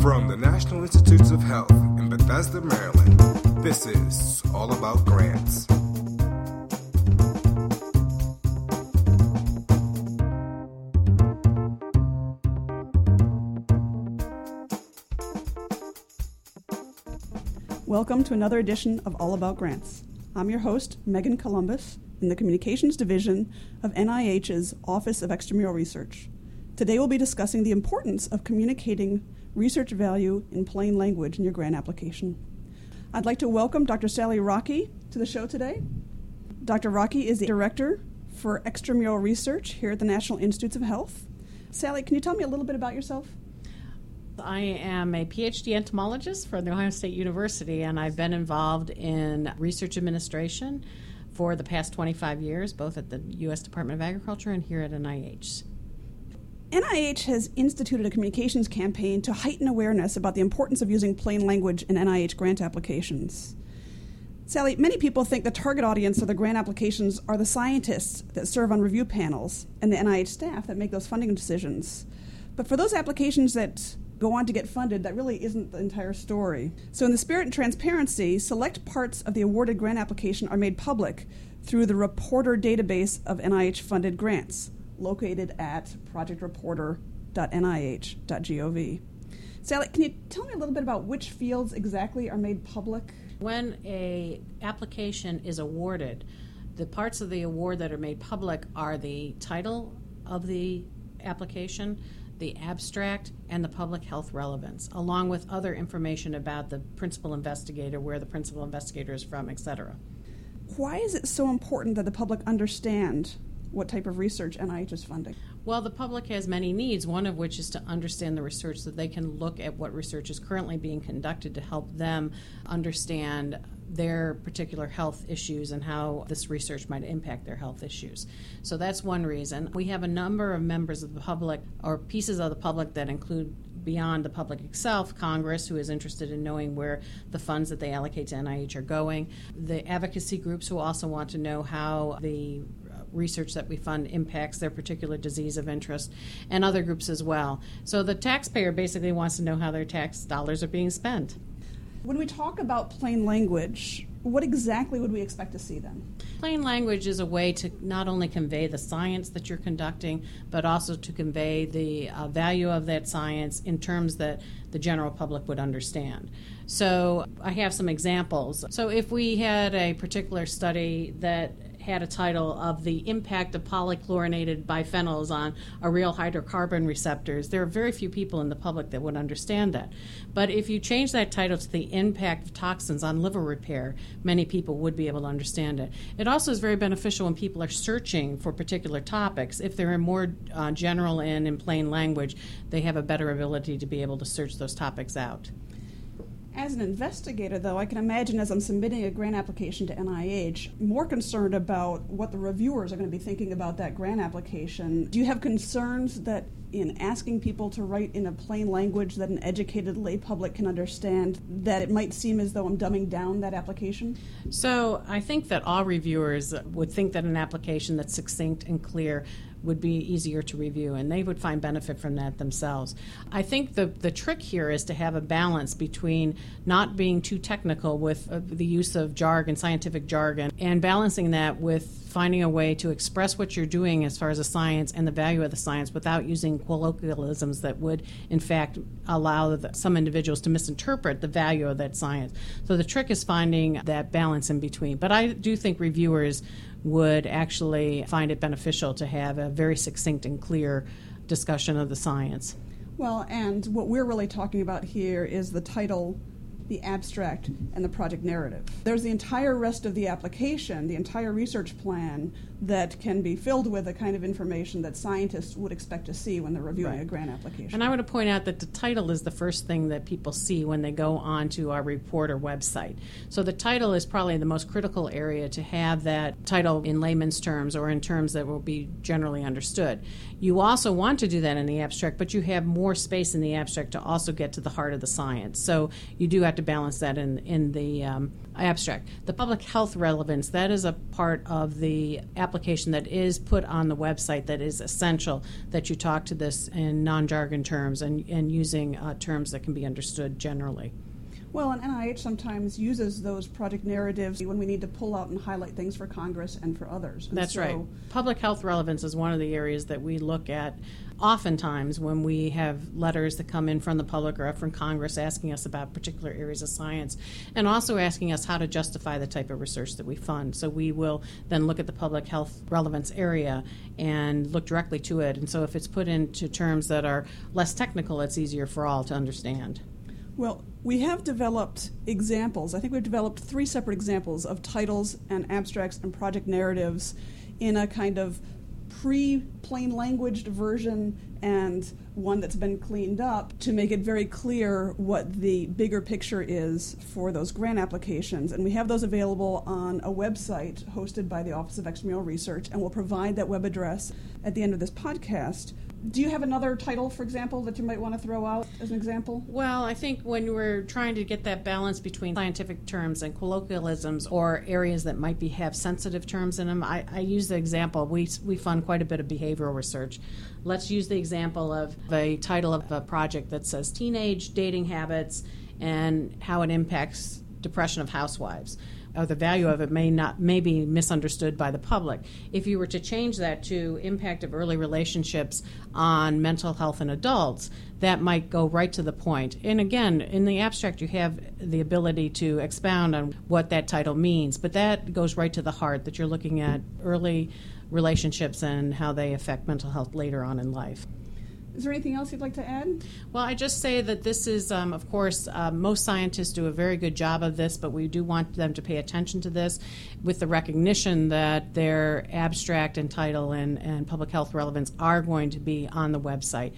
From the National Institutes of Health in Bethesda, Maryland, this is All About Grants. Welcome to another edition of All About Grants. I'm your host, Megan Columbus, in the Communications Division of NIH's Office of Extramural Research. Today we'll be discussing the importance of communicating research value in plain language in your grant application. I'd like to welcome Dr. Sally Rockey to the show today. Dr. Rockey is the Director for Extramural Research here at the National Institutes of Health. Sally, can you tell me a little bit about yourself? I am a PhD entomologist from the Ohio State University, and I've been involved in research administration for the past 25 years, both at the U.S. Department of Agriculture and here at NIH. NIH has instituted a communications campaign to heighten awareness about the importance of using plain language in NIH grant applications. Sally, many people think the target audience of the grant applications are the scientists that serve on review panels and the NIH staff that make those funding decisions. But for those applications that go on to get funded, that really isn't the entire story. So, in the spirit and transparency, select parts of the awarded grant application are made public through the reporter database of NIH funded grants, located at projectreporter.nih.gov. Sally, can you tell me a little bit about which fields exactly are made public? When a application is awarded, the parts of the award that are made public are the title of the application, the abstract, and the public health relevance, along with other information about the principal investigator, where the principal investigator is from, etc. Why is it so important that the public understand what type of research NIH is funding? Well, the public has many needs, one of which is to understand the research so they can look at what research is currently being conducted to help them understand their particular health issues and how this research might impact their health issues. So that's one reason. We have a number of members of the public or pieces of the public that include beyond the public itself, Congress, who is interested in knowing where the funds that they allocate to NIH are going, the advocacy groups who also want to know how the research that we fund impacts their particular disease of interest, and other groups as well. So the taxpayer basically wants to know how their tax dollars are being spent. When we talk about plain language, what exactly would we expect to see then? Plain language is a way to not only convey the science that you're conducting, but also to convey the uh, value of that science in terms that the general public would understand. So I have some examples. So if we had a particular study that had a title of the impact of polychlorinated biphenyls on aryl hydrocarbon receptors. There are very few people in the public that would understand that. But if you change that title to the impact of toxins on liver repair, many people would be able to understand it. It also is very beneficial when people are searching for particular topics. If they're in more uh, general and in plain language, they have a better ability to be able to search those topics out. As an investigator, though, I can imagine as I'm submitting a grant application to NIH, more concerned about what the reviewers are going to be thinking about that grant application. Do you have concerns that in asking people to write in a plain language that an educated lay public can understand, that it might seem as though I'm dumbing down that application? So I think that all reviewers would think that an application that's succinct and clear would be easier to review, and they would find benefit from that themselves. I think the, the trick here is to have a balance between not being too technical with uh, the use of jargon, scientific jargon, and balancing that with finding a way to express what you're doing as far as the science and the value of the science without using colloquialisms that would, in fact, allow the, some individuals to misinterpret the value of that science. So the trick is finding that balance in between. But I do think reviewers would actually find it beneficial to have a very succinct and clear discussion of the science. Well, and what we're really talking about here is the title the abstract, and the project narrative. There's the entire rest of the application, the entire research plan that can be filled with the kind of information that scientists would expect to see when they're reviewing right. a grant application. And I want to point out that the title is the first thing that people see when they go onto our reporter website. So the title is probably the most critical area to have that title in layman's terms or in terms that will be generally understood. You also want to do that in the abstract, but you have more space in the abstract to also get to the heart of the science. So you do have to to balance that in in the um, abstract. The public health relevance that is a part of the application that is put on the website that is essential that you talk to this in non jargon terms and and using uh, terms that can be understood generally. Well, and NIH sometimes uses those project narratives when we need to pull out and highlight things for Congress and for others. And That's so, right. Public health relevance is one of the areas that we look at oftentimes when we have letters that come in from the public or from Congress asking us about particular areas of science and also asking us how to justify the type of research that we fund. So we will then look at the public health relevance area and look directly to it. And so if it's put into terms that are less technical, it's easier for all to understand. Well, we have developed examples. I think we've developed three separate examples of titles and abstracts and project narratives in a kind of pre plain languaged version and one that's been cleaned up to make it very clear what the bigger picture is for those grant applications. And we have those available on a website hosted by the Office of Extramural Research, and we'll provide that web address at the end of this podcast do you have another title, for example, that you might want to throw out as an example? Well, I think when we're trying to get that balance between scientific terms and colloquialisms or areas that might be have sensitive terms in them, I, I use the example. We, we fund quite a bit of behavioral research. Let's use the example of a title of a project that says Teenage Dating Habits and How It Impacts Depression of Housewives or the value of it may not may be misunderstood by the public. If you were to change that to impact of early relationships on mental health in adults, that might go right to the point. And again, in the abstract, you have the ability to expound on what that title means, but that goes right to the heart that you're looking at early relationships and how they affect mental health later on in life. Is there anything else you'd like to add? Well, I just say that this is, um, of course, uh, most scientists do a very good job of this, but we do want them to pay attention to this with the recognition that their abstract and title and, and public health relevance are going to be on the website.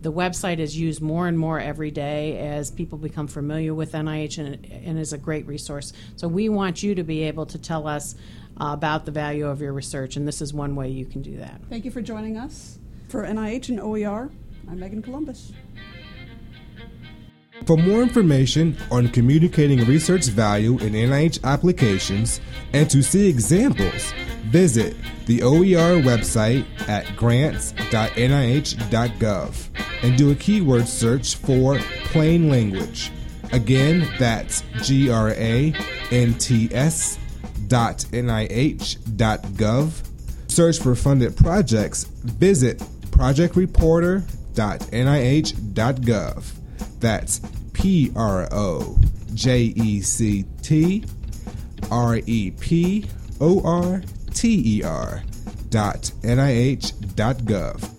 The website is used more and more every day as people become familiar with NIH and, and is a great resource. So we want you to be able to tell us uh, about the value of your research, and this is one way you can do that. Thank you for joining us. For NIH and OER, I'm Megan Columbus. For more information on communicating research value in NIH applications and to see examples, visit the OER website at grants.nih.gov and do a keyword search for plain language. Again, that's G R A N T S dot. Search for funded projects. Visit projectreporter.nih.gov. That's P R O J E C T R E P O R T E R dot NIH dot gov.